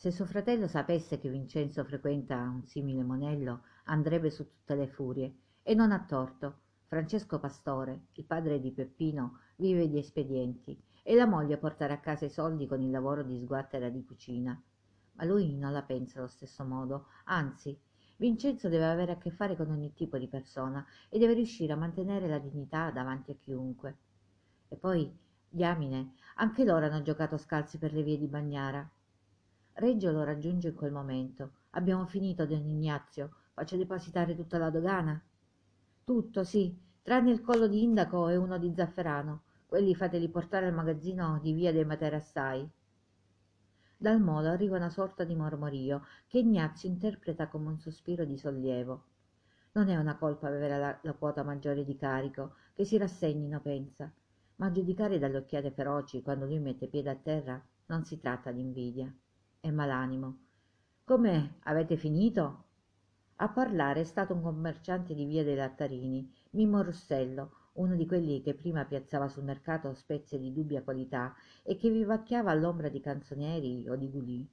se suo fratello sapesse che vincenzo frequenta un simile monello andrebbe su tutte le furie. E non ha torto. Francesco pastore il padre di peppino vive di espedienti e la moglie portare a casa i soldi con il lavoro di sguattera di cucina. Ma lui non la pensa allo stesso modo. Anzi vincenzo deve avere a che fare con ogni tipo di persona e deve riuscire a mantenere la dignità davanti a chiunque. E poi diamine anche loro hanno giocato scalzi per le vie di bagnara reggio lo raggiunge in quel momento. Abbiamo finito don ignazio. Faccio depositare tutta la dogana. Tutto sì tranne il collo di indaco e uno di zafferano. Quelli fateli portare al magazzino di via dei materassai. Dal molo arriva una sorta di mormorio che ignazio interpreta come un sospiro di sollievo. Non è una colpa avere la, la quota maggiore di carico che si rassegnino pensa. Ma a giudicare dalle occhiate feroci quando lui mette piede a terra non si tratta d'invidia è malanimo. Come avete finito? A parlare è stato un commerciante di via dei lattarini mimmo russello uno di quelli che prima piazzava sul mercato spezie di dubbia qualità e che vivacchiava all'ombra di canzonieri o di gulì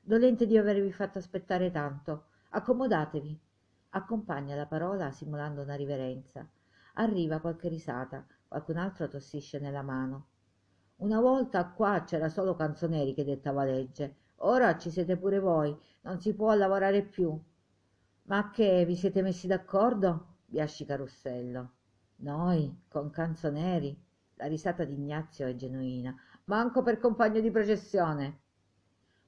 dolente di avervi fatto aspettare tanto. Accomodatevi. Accompagna la parola simulando una riverenza. Arriva qualche risata qualcun altro tossisce nella mano. Una volta qua c'era solo canzoneri che dettava legge ora ci siete pure voi non si può lavorare più. Ma che vi siete messi d'accordo? Biascica russello noi con canzoneri la risata di ignazio è genuina manco per compagno di processione.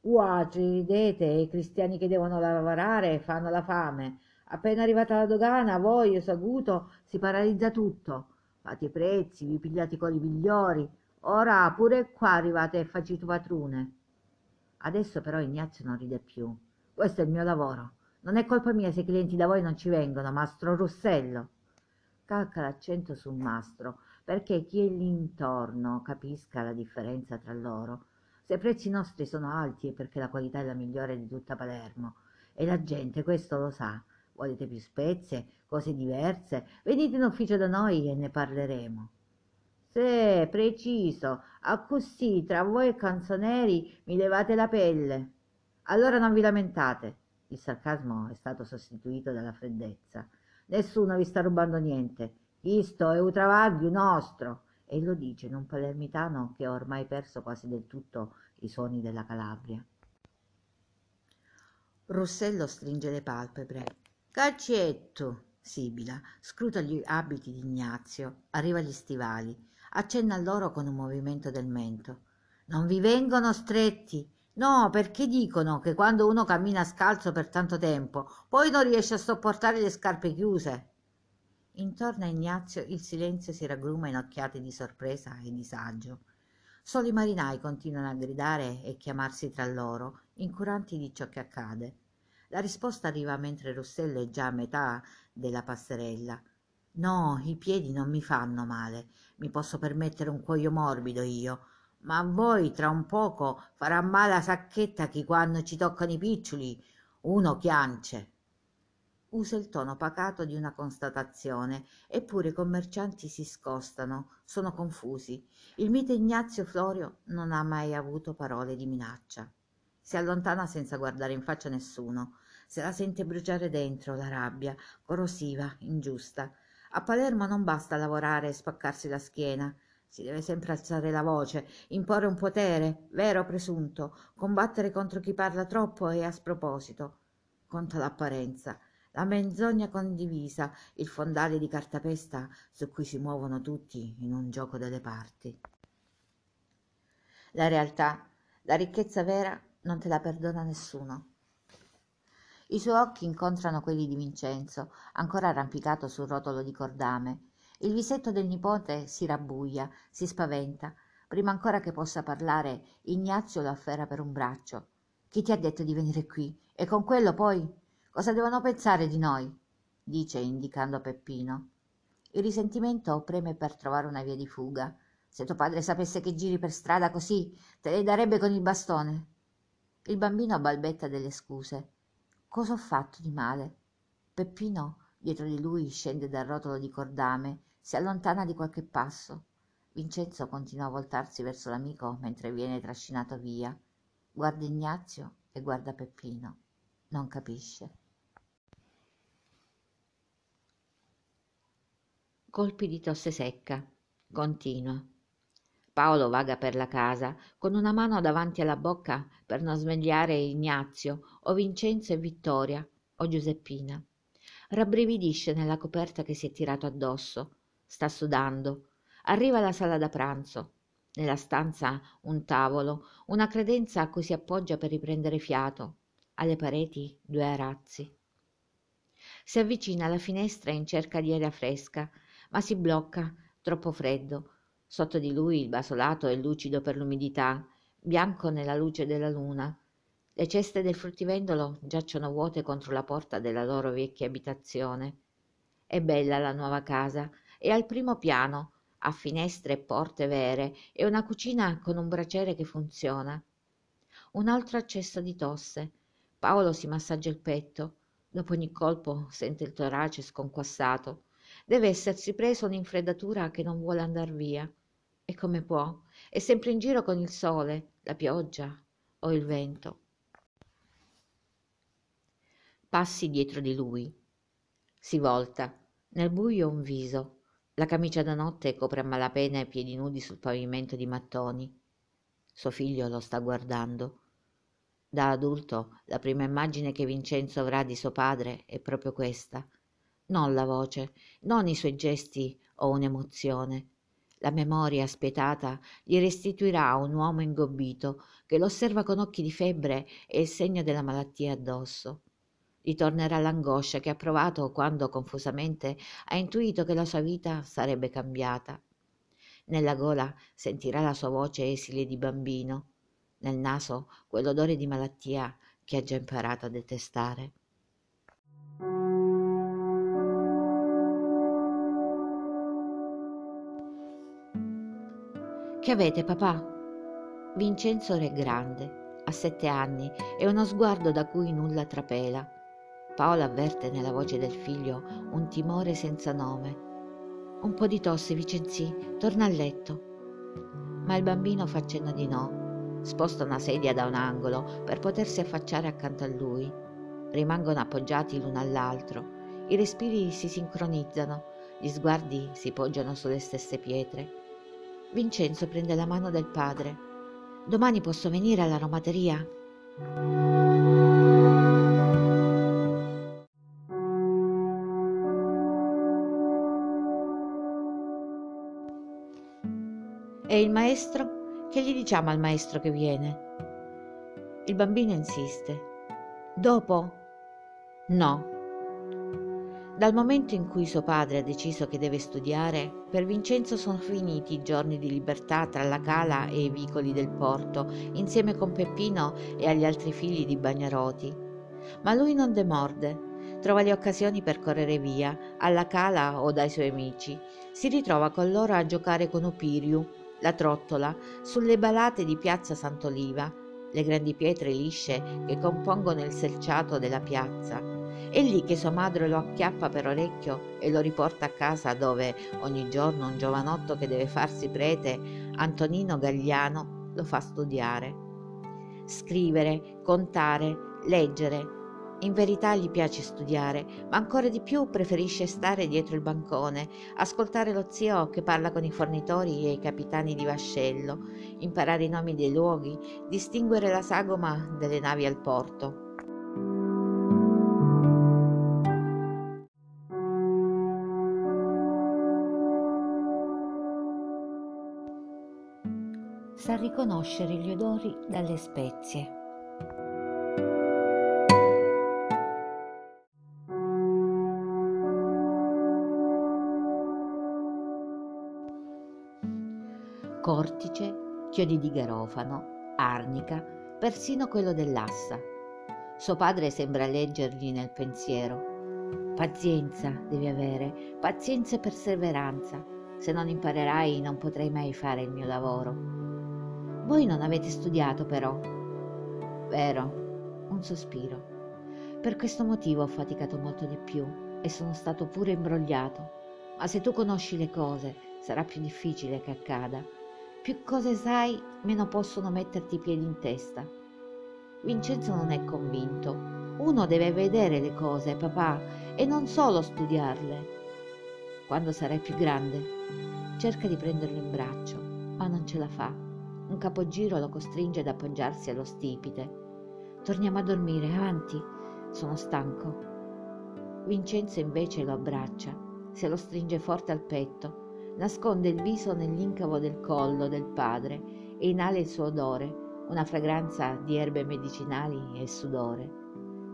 Uah ci ridete? I cristiani che devono lavorare fanno la fame. Appena arrivata la dogana voi io saguto si paralizza tutto. Fate i prezzi vi pigliate i coli migliori. Ora pure qua arrivate e facito patrune adesso però ignazio non ride più. Questo è il mio lavoro. Non è colpa mia se i clienti da voi non ci vengono mastro russello. Calca l'accento sul mastro perché chi è lì intorno capisca la differenza tra loro. Se i prezzi nostri sono alti è perché la qualità è la migliore di tutta palermo. E la gente questo lo sa. Volete più spezie cose diverse? Venite in ufficio da noi e ne parleremo se preciso. Accosì tra voi e canzoneri mi levate la pelle. Allora non vi lamentate. Il sarcasmo è stato sostituito dalla freddezza. Nessuno vi sta rubando niente. Isto è un travaglio nostro. E lo dice in un palermitano che ha ormai perso quasi del tutto i suoni della calabria. Russello stringe le palpebre. Caccetto sibila. Scruta gli abiti di ignazio. Arriva agli stivali accenna a loro con un movimento del mento. Non vi vengono stretti. No perché dicono che quando uno cammina scalzo per tanto tempo poi non riesce a sopportare le scarpe chiuse. Intorno a ignazio il silenzio si raggruma in occhiate di sorpresa e disagio. Solo i marinai continuano a gridare e chiamarsi tra loro incuranti di ciò che accade. La risposta arriva mentre russello è già a metà della passerella no i piedi non mi fanno male. Mi posso permettere un cuoio morbido io. Ma a voi tra un poco farà male la sacchetta che quando ci toccano i piccioli uno chiance usa il tono pacato di una constatazione. Eppure i commercianti si scostano sono confusi. Il mite ignazio florio non ha mai avuto parole di minaccia. Si allontana senza guardare in faccia nessuno. Se la sente bruciare dentro la rabbia corrosiva ingiusta a palermo non basta lavorare e spaccarsi la schiena si deve sempre alzare la voce imporre un potere vero o presunto combattere contro chi parla troppo e a sproposito conta l'apparenza. La menzogna condivisa il fondale di cartapesta su cui si muovono tutti in un gioco delle parti. La realtà la ricchezza vera non te la perdona nessuno i suoi occhi incontrano quelli di vincenzo ancora arrampicato sul rotolo di cordame. Il visetto del nipote si rabbuja si spaventa. Prima ancora che possa parlare ignazio lo afferra per un braccio. Chi ti ha detto di venire qui? E con quello poi? Cosa devono pensare di noi? Dice indicando peppino. Il risentimento preme per trovare una via di fuga. Se tuo padre sapesse che giri per strada così te le darebbe con il bastone. Il bambino balbetta delle scuse cosa ho fatto di male peppino dietro di lui scende dal rotolo di cordame si allontana di qualche passo vincenzo continua a voltarsi verso l'amico mentre viene trascinato via guarda ignazio e guarda Peppino. Non capisce. Colpi di tosse secca. Continua. Paolo vaga per la casa, con una mano davanti alla bocca per non svegliare Ignazio o Vincenzo e Vittoria o Giuseppina. Rabbrividisce nella coperta che si è tirato addosso. Sta sudando. Arriva alla sala da pranzo. Nella stanza un tavolo, una credenza a cui si appoggia per riprendere fiato. Alle pareti due arazzi. Si avvicina alla finestra in cerca di aria fresca ma si blocca, troppo freddo. Sotto di lui il basolato è lucido per l'umidità, bianco nella luce della luna. Le ceste del fruttivendolo giacciono vuote contro la porta della loro vecchia abitazione. È bella la nuova casa, è al primo piano, ha finestre e porte vere e una cucina con un braciere che funziona. Un altro accesso di tosse. Paolo si massaggia il petto. Dopo ogni colpo sente il torace sconquassato. Deve essersi preso un'infreddatura che non vuole andar via. E come può? È sempre in giro con il sole, la pioggia o il vento. Passi dietro di lui. Si volta. Nel buio un viso. La camicia da notte copre a malapena i piedi nudi sul pavimento di mattoni. Suo figlio lo sta guardando. Da adulto la prima immagine che Vincenzo avrà di suo padre è proprio questa non la voce, non i suoi gesti o un'emozione. La memoria spietata gli restituirà un uomo ingobbito che lo osserva con occhi di febbre e il segno della malattia addosso. Gli tornerà l'angoscia che ha provato quando confusamente ha intuito che la sua vita sarebbe cambiata. Nella gola sentirà la sua voce esile di bambino, nel naso quell'odore di malattia che ha già imparato a detestare. Che avete, papà? Vincenzo è grande, ha sette anni e uno sguardo da cui nulla trapela. Paola avverte nella voce del figlio un timore senza nome. Un po' di tosse, Vincenzi, torna a letto. Ma il bambino fa cenno di no. Sposta una sedia da un angolo per potersi affacciare accanto a lui. Rimangono appoggiati l'uno all'altro. I respiri si sincronizzano, gli sguardi si poggiano sulle stesse pietre. Vincenzo prende la mano del padre. Domani posso venire all'aromateria? E il maestro? Che gli diciamo al maestro che viene? Il bambino insiste. Dopo? No, dal momento in cui suo padre ha deciso che deve studiare, per Vincenzo sono finiti i giorni di libertà tra la cala e i vicoli del porto, insieme con Peppino e agli altri figli di Bagnaroti. Ma lui non demorde, trova le occasioni per correre via, alla cala o dai suoi amici. Si ritrova con loro a giocare con Upiriu, la trottola, sulle balate di piazza Sant'Oliva, le grandi pietre lisce che compongono il selciato della piazza è lì che sua madre lo acchiappa per orecchio e lo riporta a casa dove ogni giorno un giovanotto che deve farsi prete, Antonino Gagliano, lo fa studiare. Scrivere, contare, leggere. In verità gli piace studiare, ma ancora di più preferisce stare dietro il bancone, ascoltare lo zio che parla con i fornitori e i capitani di vascello, imparare i nomi dei luoghi, distinguere la sagoma delle navi al porto. Sa riconoscere gli odori dalle spezie. Cortice, chiodi di garofano, arnica, persino quello dell'assa. Suo padre sembra leggergli nel pensiero. Pazienza devi avere, pazienza e perseveranza. Se non imparerai non potrai mai fare il mio lavoro. Voi non avete studiato però. Vero, un sospiro. Per questo motivo ho faticato molto di più e sono stato pure imbrogliato. Ma se tu conosci le cose, sarà più difficile che accada. Più cose sai, meno possono metterti i piedi in testa. Vincenzo non è convinto. Uno deve vedere le cose, papà, e non solo studiarle. Quando sarai più grande, cerca di prenderlo in braccio, ma non ce la fa. Un capogiro lo costringe ad appoggiarsi allo stipite. Torniamo a dormire, avanti, sono stanco. Vincenzo invece lo abbraccia, se lo stringe forte al petto, nasconde il viso nell'incavo del collo del padre e inala il suo odore, una fragranza di erbe medicinali e sudore.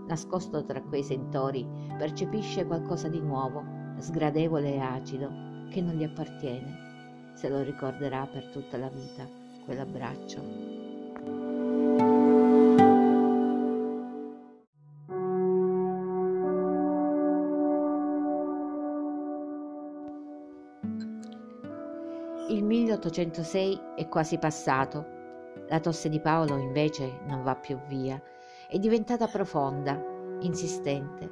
Nascosto tra quei sentori, percepisce qualcosa di nuovo, sgradevole e acido, che non gli appartiene. Se lo ricorderà per tutta la vita, quell'abbraccio. Il 1806 è quasi passato. La tosse di Paolo invece non va più via. È diventata profonda, insistente.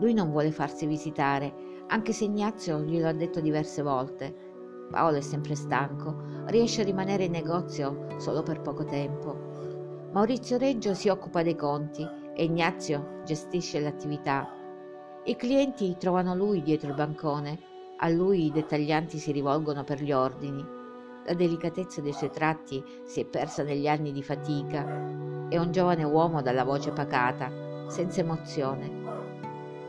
Lui non vuole farsi visitare, anche se Ignazio glielo ha detto diverse volte. Paolo è sempre stanco, riesce a rimanere in negozio solo per poco tempo. Maurizio Reggio si occupa dei conti e Ignazio gestisce l'attività. I clienti trovano lui dietro il bancone a lui i dettaglianti si rivolgono per gli ordini. La delicatezza dei suoi tratti si è persa negli anni di fatica. È un giovane uomo dalla voce pacata, senza emozione.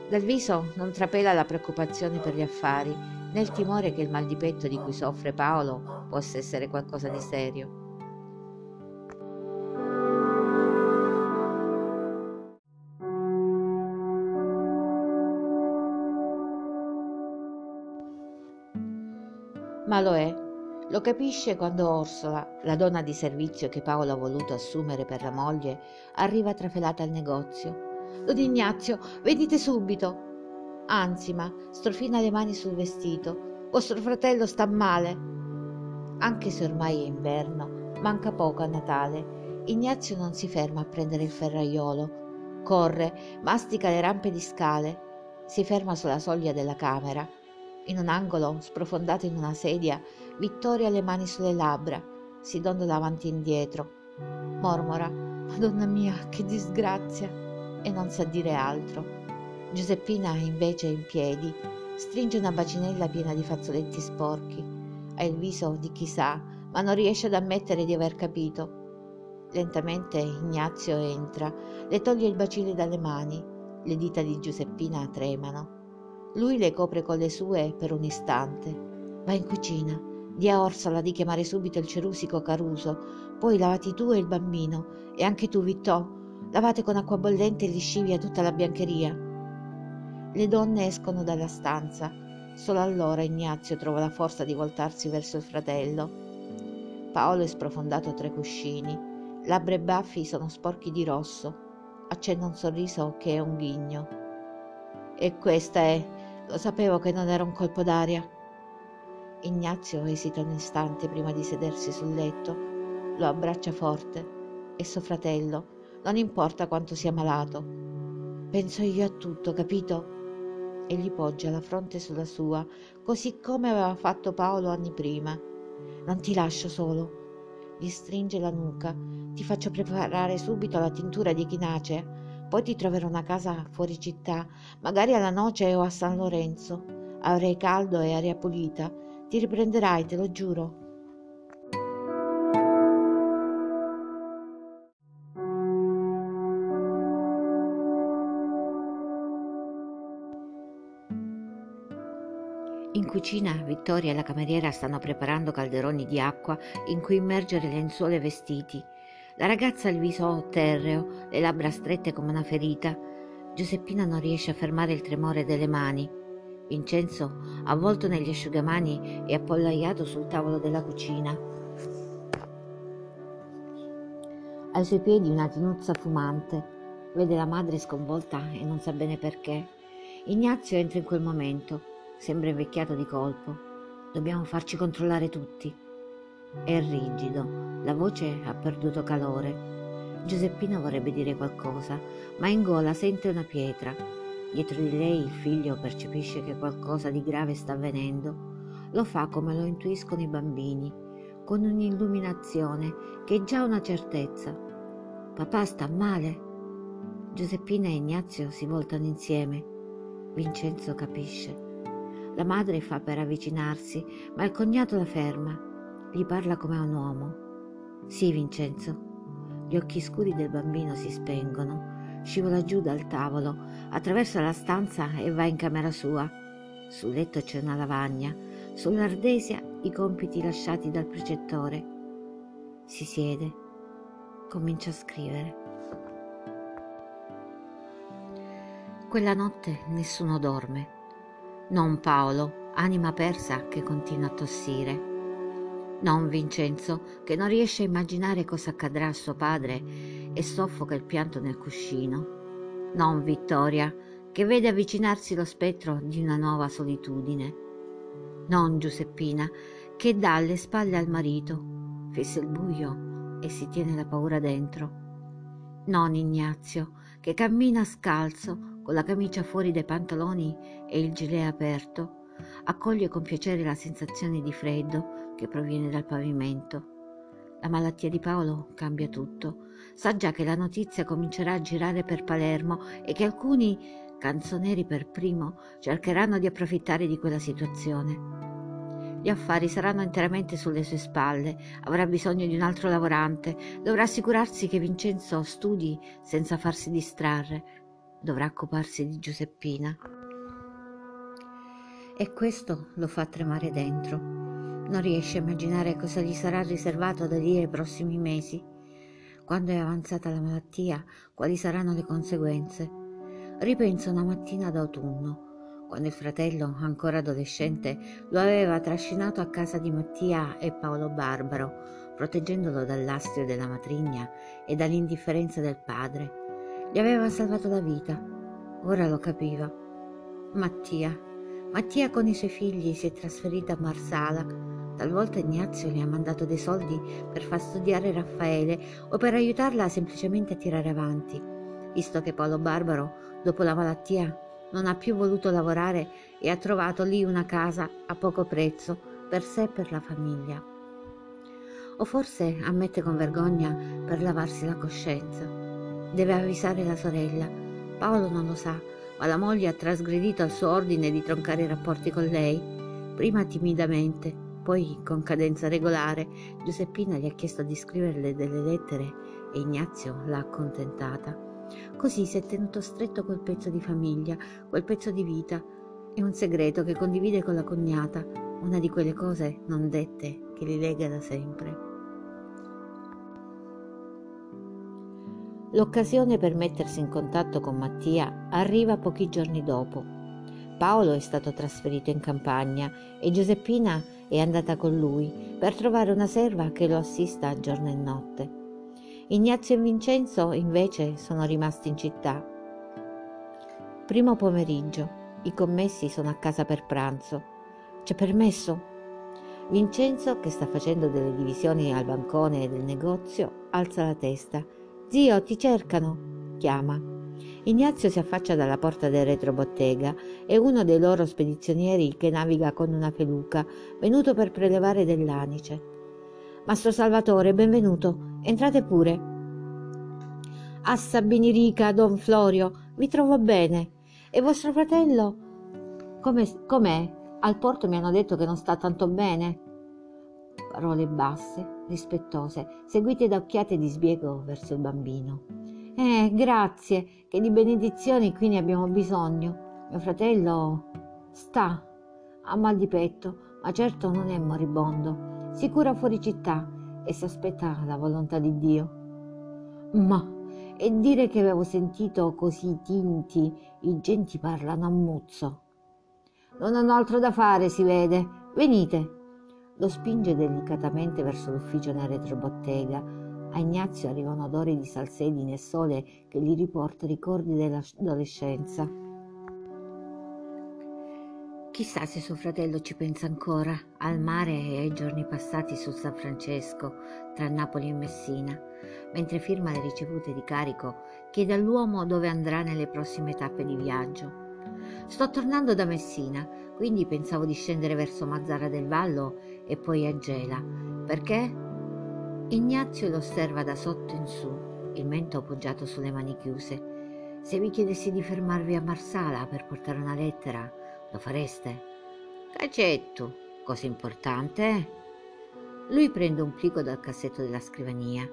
Dal viso non trapela la preoccupazione per gli affari, né il timore che il mal di petto di cui soffre Paolo possa essere qualcosa di serio. ma lo è. Lo capisce quando Orsola, la donna di servizio che Paolo ha voluto assumere per la moglie, arriva trafelata al negozio. Don Ignazio, venite subito! Anzi, ma strofina le mani sul vestito. Vostro fratello sta male. Anche se ormai è inverno, manca poco a Natale. Ignazio non si ferma a prendere il ferraiolo. Corre, mastica le rampe di scale. Si ferma sulla soglia della camera in un angolo, sprofondata in una sedia, Vittoria le mani sulle labbra, si dondola avanti e indietro. Mormora, Madonna mia, che disgrazia! E non sa dire altro. Giuseppina invece in piedi, stringe una bacinella piena di fazzoletti sporchi. Ha il viso di chi sa, ma non riesce ad ammettere di aver capito. Lentamente Ignazio entra, le toglie il bacile dalle mani, le dita di Giuseppina tremano. Lui le copre con le sue per un istante. Va in cucina. Di a Orsola di chiamare subito il cerusico Caruso. Poi lavati tu e il bambino. E anche tu, Vittò. Lavate con acqua bollente e lisci via tutta la biancheria. Le donne escono dalla stanza. Solo allora Ignazio trova la forza di voltarsi verso il fratello. Paolo è sprofondato tra i cuscini. Labbra e baffi sono sporchi di rosso. Accenna un sorriso che è un ghigno. E questa è lo sapevo che non era un colpo d'aria. Ignazio esita un istante prima di sedersi sul letto, lo abbraccia forte. È suo fratello, non importa quanto sia malato. Penso io a tutto, capito? E gli poggia la fronte sulla sua, così come aveva fatto Paolo anni prima. Non ti lascio solo. Gli stringe la nuca. Ti faccio preparare subito la tintura di chinacea poi ti troverò una casa fuori città, magari alla Noce o a San Lorenzo. Avrai caldo e aria pulita. Ti riprenderai, te lo giuro. Cucina Vittoria e la cameriera stanno preparando calderoni di acqua in cui immergere lenzuola e vestiti. La ragazza ha il viso terreo, le labbra strette come una ferita. Giuseppina non riesce a fermare il tremore delle mani. Vincenzo, avvolto negli asciugamani, è appollaiato sul tavolo della cucina. Ai suoi piedi una tinuzza fumante. Vede la madre sconvolta e non sa bene perché. Ignazio entra in quel momento. Sembra invecchiato di colpo. Dobbiamo farci controllare tutti. È rigido, la voce ha perduto calore. Giuseppina vorrebbe dire qualcosa, ma in gola sente una pietra. Dietro di lei il figlio percepisce che qualcosa di grave sta avvenendo. Lo fa come lo intuiscono i bambini, con un'illuminazione che è già una certezza. Papà sta male. Giuseppina e Ignazio si voltano insieme. Vincenzo capisce. La madre fa per avvicinarsi, ma il cognato la ferma. Gli parla come a un uomo. Sì, Vincenzo. Gli occhi scuri del bambino si spengono. Scivola giù dal tavolo, attraversa la stanza e va in camera sua. Sul letto c'è una lavagna, sull'ardesia i compiti lasciati dal precettore. Si siede, comincia a scrivere. Quella notte nessuno dorme non Paolo, anima persa che continua a tossire. Non Vincenzo, che non riesce a immaginare cosa accadrà a suo padre e soffoca il pianto nel cuscino. Non Vittoria, che vede avvicinarsi lo spettro di una nuova solitudine. Non Giuseppina, che dà le spalle al marito, fissa il buio e si tiene la paura dentro. Non Ignazio, che cammina scalzo con la camicia fuori dai pantaloni e il gilet aperto, accoglie con piacere la sensazione di freddo che proviene dal pavimento. La malattia di Paolo cambia tutto. Sa già che la notizia comincerà a girare per Palermo e che alcuni, canzoneri per primo, cercheranno di approfittare di quella situazione. Gli affari saranno interamente sulle sue spalle, avrà bisogno di un altro lavorante, dovrà assicurarsi che Vincenzo studi senza farsi distrarre, dovrà occuparsi di Giuseppina. E questo lo fa tremare dentro. Non riesce a immaginare cosa gli sarà riservato da dire ai prossimi mesi. Quando è avanzata la malattia, quali saranno le conseguenze. Ripensa una mattina d'autunno, quando il fratello, ancora adolescente, lo aveva trascinato a casa di Mattia e Paolo Barbaro, proteggendolo dall'astio della matrigna e dall'indifferenza del padre gli aveva salvato la vita. Ora lo capiva. Mattia. Mattia con i suoi figli si è trasferito a Marsala. Talvolta Ignazio le ha mandato dei soldi per far studiare Raffaele o per aiutarla semplicemente a tirare avanti, visto che Paolo Barbaro, dopo la malattia, non ha più voluto lavorare e ha trovato lì una casa a poco prezzo per sé e per la famiglia. O forse ammette con vergogna per lavarsi la coscienza. Deve avvisare la sorella. Paolo non lo sa, ma la moglie ha trasgredito al suo ordine di troncare i rapporti con lei. Prima timidamente, poi con cadenza regolare. Giuseppina gli ha chiesto di scriverle delle lettere e Ignazio l'ha accontentata. Così si è tenuto stretto quel pezzo di famiglia, quel pezzo di vita. È un segreto che condivide con la cognata, una di quelle cose non dette che li lega da sempre. L'occasione per mettersi in contatto con Mattia arriva pochi giorni dopo. Paolo è stato trasferito in campagna e Giuseppina è andata con lui per trovare una serva che lo assista giorno e notte. Ignazio e Vincenzo invece sono rimasti in città. Primo pomeriggio, i commessi sono a casa per pranzo. C'è permesso? Vincenzo, che sta facendo delle divisioni al bancone del negozio, alza la testa Zio, ti cercano, chiama. Ignazio si affaccia dalla porta del retrobottega e uno dei loro spedizionieri che naviga con una feluca, venuto per prelevare dell'anice. Mastro Salvatore, benvenuto. Entrate pure. Ah, Sabini Rica, Don Florio, vi trovo bene. E vostro fratello? Come, com'è? Al porto mi hanno detto che non sta tanto bene parole basse, rispettose, seguite da occhiate di sbiego verso il bambino. Eh, grazie, che di benedizioni qui ne abbiamo bisogno. Mio fratello sta, ha mal di petto, ma certo non è moribondo. Si cura fuori città e si aspetta la volontà di Dio. Ma, e dire che avevo sentito così tinti, i genti parlano a muzzo. Non hanno altro da fare, si vede. Venite, lo spinge delicatamente verso l'ufficio nel retrobottega. A Ignazio arrivano odori di salsedine e sole che gli riporta ricordi dell'adolescenza. Chissà se suo fratello ci pensa ancora, al mare e ai giorni passati su San Francesco, tra Napoli e Messina. Mentre firma le ricevute di carico, chiede all'uomo dove andrà nelle prossime tappe di viaggio. Sto tornando da Messina, quindi pensavo di scendere verso Mazzara del Vallo e poi a Gela. Perché? Ignazio lo osserva da sotto in su. il mento appoggiato sulle mani chiuse. Se vi chiedessi di fermarvi a Marsala per portare una lettera, lo fareste? Cacetto, cosa importante? Lui prende un plico dal cassetto della scrivania.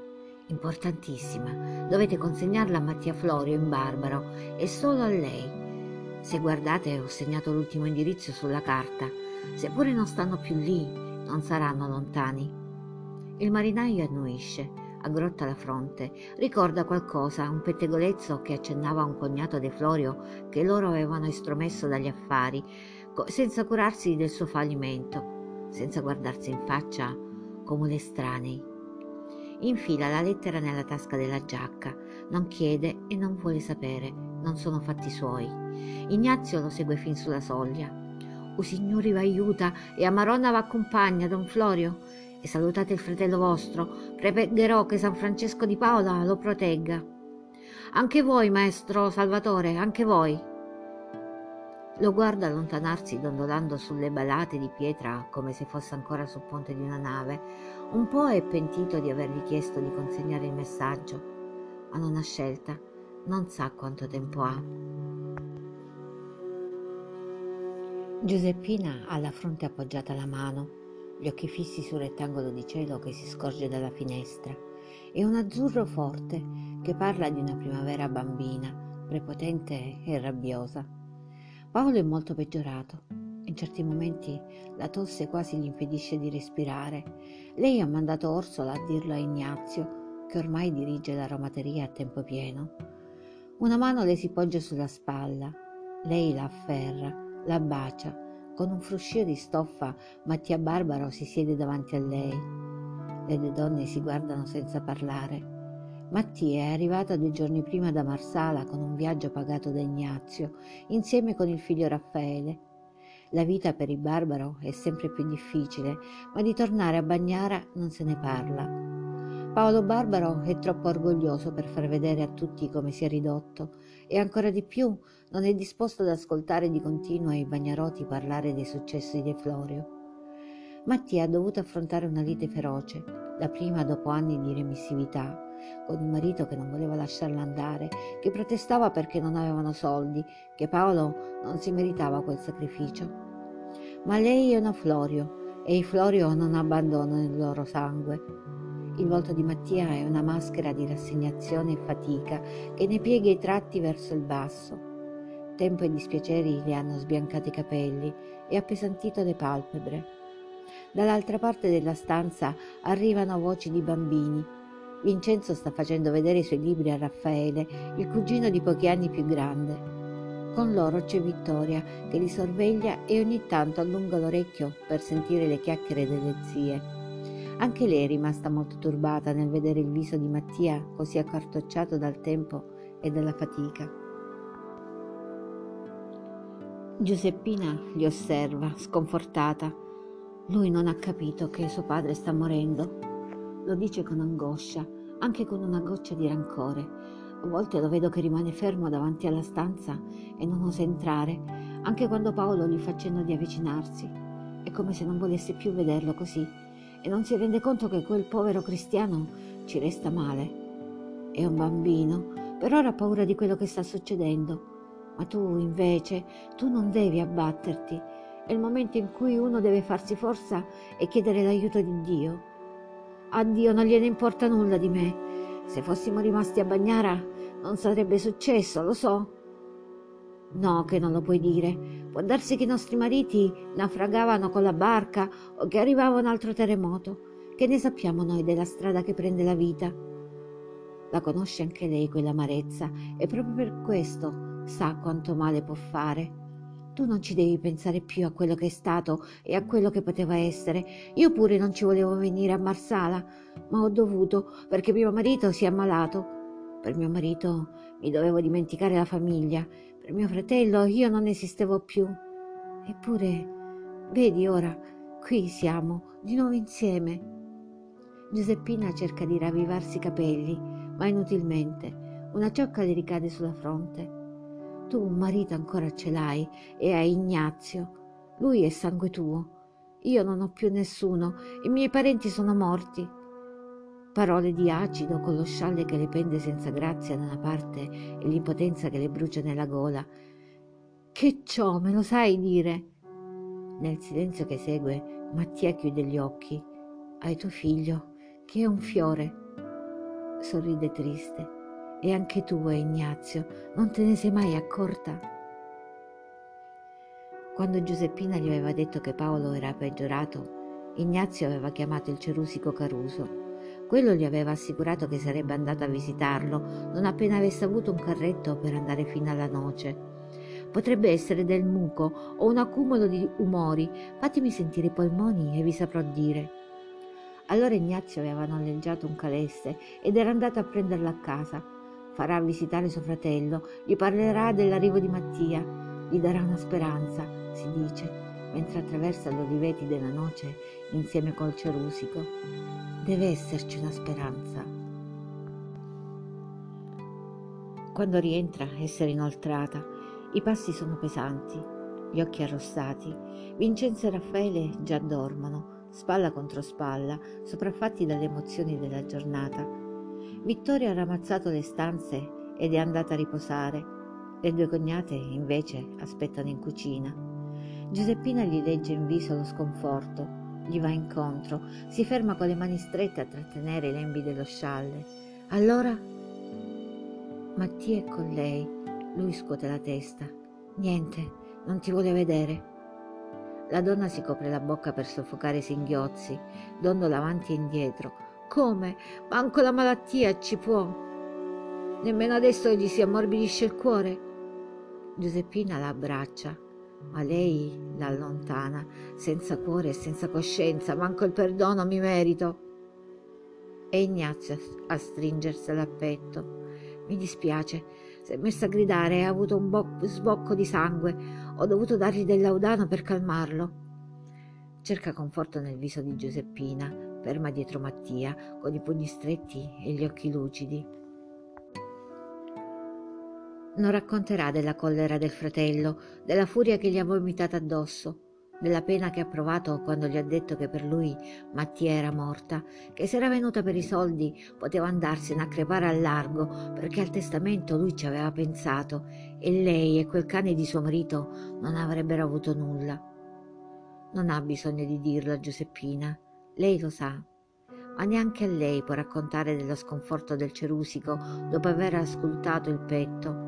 Importantissima. Dovete consegnarla a Mattia Florio in Barbaro e solo a lei. Se guardate ho segnato l'ultimo indirizzo sulla carta. Seppure non stanno più lì, non saranno lontani. Il marinaio annuisce, aggrotta la fronte, ricorda qualcosa, un pettegolezzo che accennava a un cognato De Florio che loro avevano estromesso dagli affari, senza curarsi del suo fallimento, senza guardarsi in faccia come estranei. Infila la lettera nella tasca della giacca, non chiede e non vuole sapere, non sono fatti suoi. Ignazio lo segue fin sulla soglia. O Signori v'aiuta e a Maronna v'accompagna, don Florio, e salutate il fratello vostro, pregherò che San Francesco di Paola lo protegga. Anche voi, maestro Salvatore, anche voi. Lo guarda allontanarsi dondolando sulle balate di pietra come se fosse ancora sul ponte di una nave. Un po' è pentito di avergli chiesto di consegnare il messaggio, ma non ha scelta, non sa quanto tempo ha. Giuseppina ha la fronte appoggiata alla mano, gli occhi fissi sul rettangolo di cielo che si scorge dalla finestra e un azzurro forte che parla di una primavera bambina, prepotente e rabbiosa. Paolo è molto peggiorato. In certi momenti la tosse quasi gli impedisce di respirare. Lei ha mandato Orsola a dirlo a Ignazio, che ormai dirige l'aromateria a tempo pieno. Una mano le si poggia sulla spalla, lei la afferra, la bacia. Con un fruscio di stoffa Mattia Barbaro si siede davanti a lei. Le due donne si guardano senza parlare. Mattia è arrivata due giorni prima da Marsala con un viaggio pagato da Ignazio, insieme con il figlio Raffaele. La vita per il barbaro è sempre più difficile, ma di tornare a Bagnara non se ne parla. Paolo Barbaro è troppo orgoglioso per far vedere a tutti come si è ridotto e ancora di più non è disposto ad ascoltare di continuo i bagnaroti parlare dei successi di Florio. Mattia ha dovuto affrontare una lite feroce, la prima dopo anni di remissività, con il marito che non voleva lasciarla andare, che protestava perché non avevano soldi, che Paolo non si meritava quel sacrificio. Ma lei è una Florio e i Florio non abbandonano il loro sangue. Il volto di Mattia è una maschera di rassegnazione e fatica che ne piega i tratti verso il basso. Tempo e dispiaceri le hanno sbiancato i capelli e appesantito le palpebre. Dall'altra parte della stanza arrivano voci di bambini Vincenzo sta facendo vedere i suoi libri a Raffaele, il cugino di pochi anni più grande. Con loro c'è Vittoria che li sorveglia e ogni tanto allunga l'orecchio per sentire le chiacchiere delle zie. Anche lei è rimasta molto turbata nel vedere il viso di Mattia così accartocciato dal tempo e dalla fatica. Giuseppina li osserva, sconfortata. Lui non ha capito che suo padre sta morendo lo dice con angoscia, anche con una goccia di rancore. A volte lo vedo che rimane fermo davanti alla stanza e non osa entrare, anche quando Paolo gli fa cenno di avvicinarsi. È come se non volesse più vederlo così e non si rende conto che quel povero cristiano ci resta male. È un bambino, per ora ha paura di quello che sta succedendo. Ma tu, invece, tu non devi abbatterti. È il momento in cui uno deve farsi forza e chiedere l'aiuto di Dio. A Dio non gliene importa nulla di me. Se fossimo rimasti a Bagnara non sarebbe successo, lo so. No, che non lo puoi dire. Può darsi che i nostri mariti naufragavano con la barca o che arrivava un altro terremoto. Che ne sappiamo noi della strada che prende la vita? La conosce anche lei quell'amarezza e proprio per questo sa quanto male può fare. Tu non ci devi pensare più a quello che è stato e a quello che poteva essere. Io pure non ci volevo venire a Marsala, ma ho dovuto perché mio marito si è ammalato. Per mio marito mi dovevo dimenticare la famiglia. Mio fratello io non esistevo più. Eppure, vedi ora, qui siamo, di nuovo insieme. Giuseppina cerca di ravvivarsi i capelli, ma inutilmente. Una ciocca le ricade sulla fronte. Tu un marito ancora ce l'hai e hai Ignazio. Lui è sangue tuo. Io non ho più nessuno, i miei parenti sono morti. Parole di acido con lo scialle che le pende senza grazia da una parte e l'impotenza che le brucia nella gola. Che ciò me lo sai dire? Nel silenzio che segue, Mattia chiude gli occhi. Hai tuo figlio, che è un fiore. Sorride triste. E anche tu, Ignazio, non te ne sei mai accorta? Quando Giuseppina gli aveva detto che Paolo era peggiorato, Ignazio aveva chiamato il cerusico Caruso. Quello gli aveva assicurato che sarebbe andato a visitarlo non appena avesse avuto un carretto per andare fino alla noce. Potrebbe essere del muco o un accumulo di umori. Fatemi sentire i polmoni e vi saprò dire. Allora Ignazio aveva noleggiato un calesse ed era andato a prenderlo a casa. Farà visitare suo fratello, gli parlerà dell'arrivo di Mattia, gli darà una speranza, si dice, mentre attraversa gli oliveti della noce insieme col cerusico. Deve esserci una speranza. Quando rientra, essere inoltrata, i passi sono pesanti, gli occhi arrossati. Vincenzo e Raffaele già dormono, spalla contro spalla, sopraffatti dalle emozioni della giornata. Vittoria ha ramazzato le stanze ed è andata a riposare. Le due cognate, invece, aspettano in cucina. Giuseppina gli legge in viso lo sconforto, gli va incontro, si ferma con le mani strette a trattenere i lembi dello scialle. Allora Mattia è con lei. Lui scuote la testa. Niente, non ti vuole vedere. La donna si copre la bocca per soffocare i singhiozzi, dondola avanti e indietro. Come? Manco la malattia ci può. Nemmeno adesso gli si ammorbidisce il cuore. Giuseppina la abbraccia, ma lei la allontana, senza cuore e senza coscienza, manco il perdono mi merito. E Ignazio a stringersela al petto. Mi dispiace, si è messa a gridare e ha avuto un bo- sbocco di sangue. Ho dovuto dargli del laudano per calmarlo. Cerca conforto nel viso di Giuseppina, ferma dietro Mattia, con i pugni stretti e gli occhi lucidi. Non racconterà della collera del fratello, della furia che gli ha vomitato addosso, della pena che ha provato quando gli ha detto che per lui Mattia era morta, che se era venuta per i soldi poteva andarsene a crepare al largo perché al testamento lui ci aveva pensato e lei e quel cane di suo marito non avrebbero avuto nulla. Non ha bisogno di dirlo a Giuseppina, lei lo sa, ma neanche a lei può raccontare dello sconforto del cerusico dopo aver ascoltato il petto,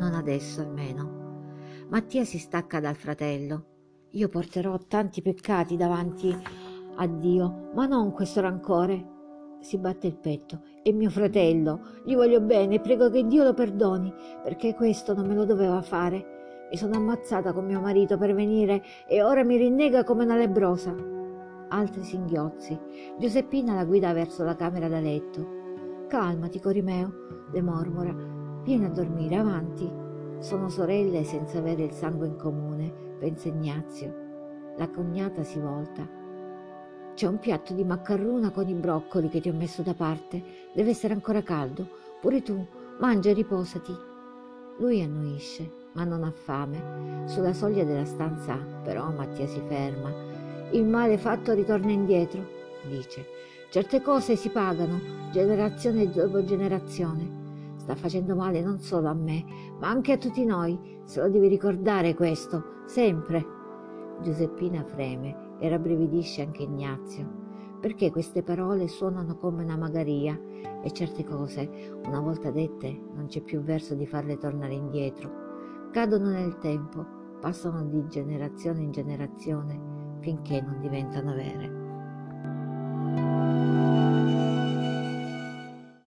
non adesso almeno. Mattia si stacca dal fratello io porterò tanti peccati davanti a Dio, ma non questo rancore. Si batte il petto. È mio fratello, gli voglio bene, prego che Dio lo perdoni, perché questo non me lo doveva fare. Mi sono ammazzata con mio marito per venire e ora mi rinnega come una lebrosa. Altri singhiozzi. Giuseppina la guida verso la camera da letto. Calmati, Corimeo, le mormora. Vieni a dormire, avanti. Sono sorelle senza avere il sangue in comune pensa Ignazio. La cognata si volta. C'è un piatto di maccarruna con i broccoli che ti ho messo da parte. Deve essere ancora caldo. Pure tu, mangia e riposati. Lui annuisce, ma non ha fame. Sulla soglia della stanza, però, Mattia si ferma. Il male fatto ritorna indietro, dice. Certe cose si pagano, generazione dopo generazione. Sta facendo male non solo a me, ma anche a tutti noi. Se lo devi ricordare questo, sempre. Giuseppina freme e rabbrividisce anche Ignazio, perché queste parole suonano come una magaria e certe cose, una volta dette, non c'è più verso di farle tornare indietro. Cadono nel tempo, passano di generazione in generazione finché non diventano vere.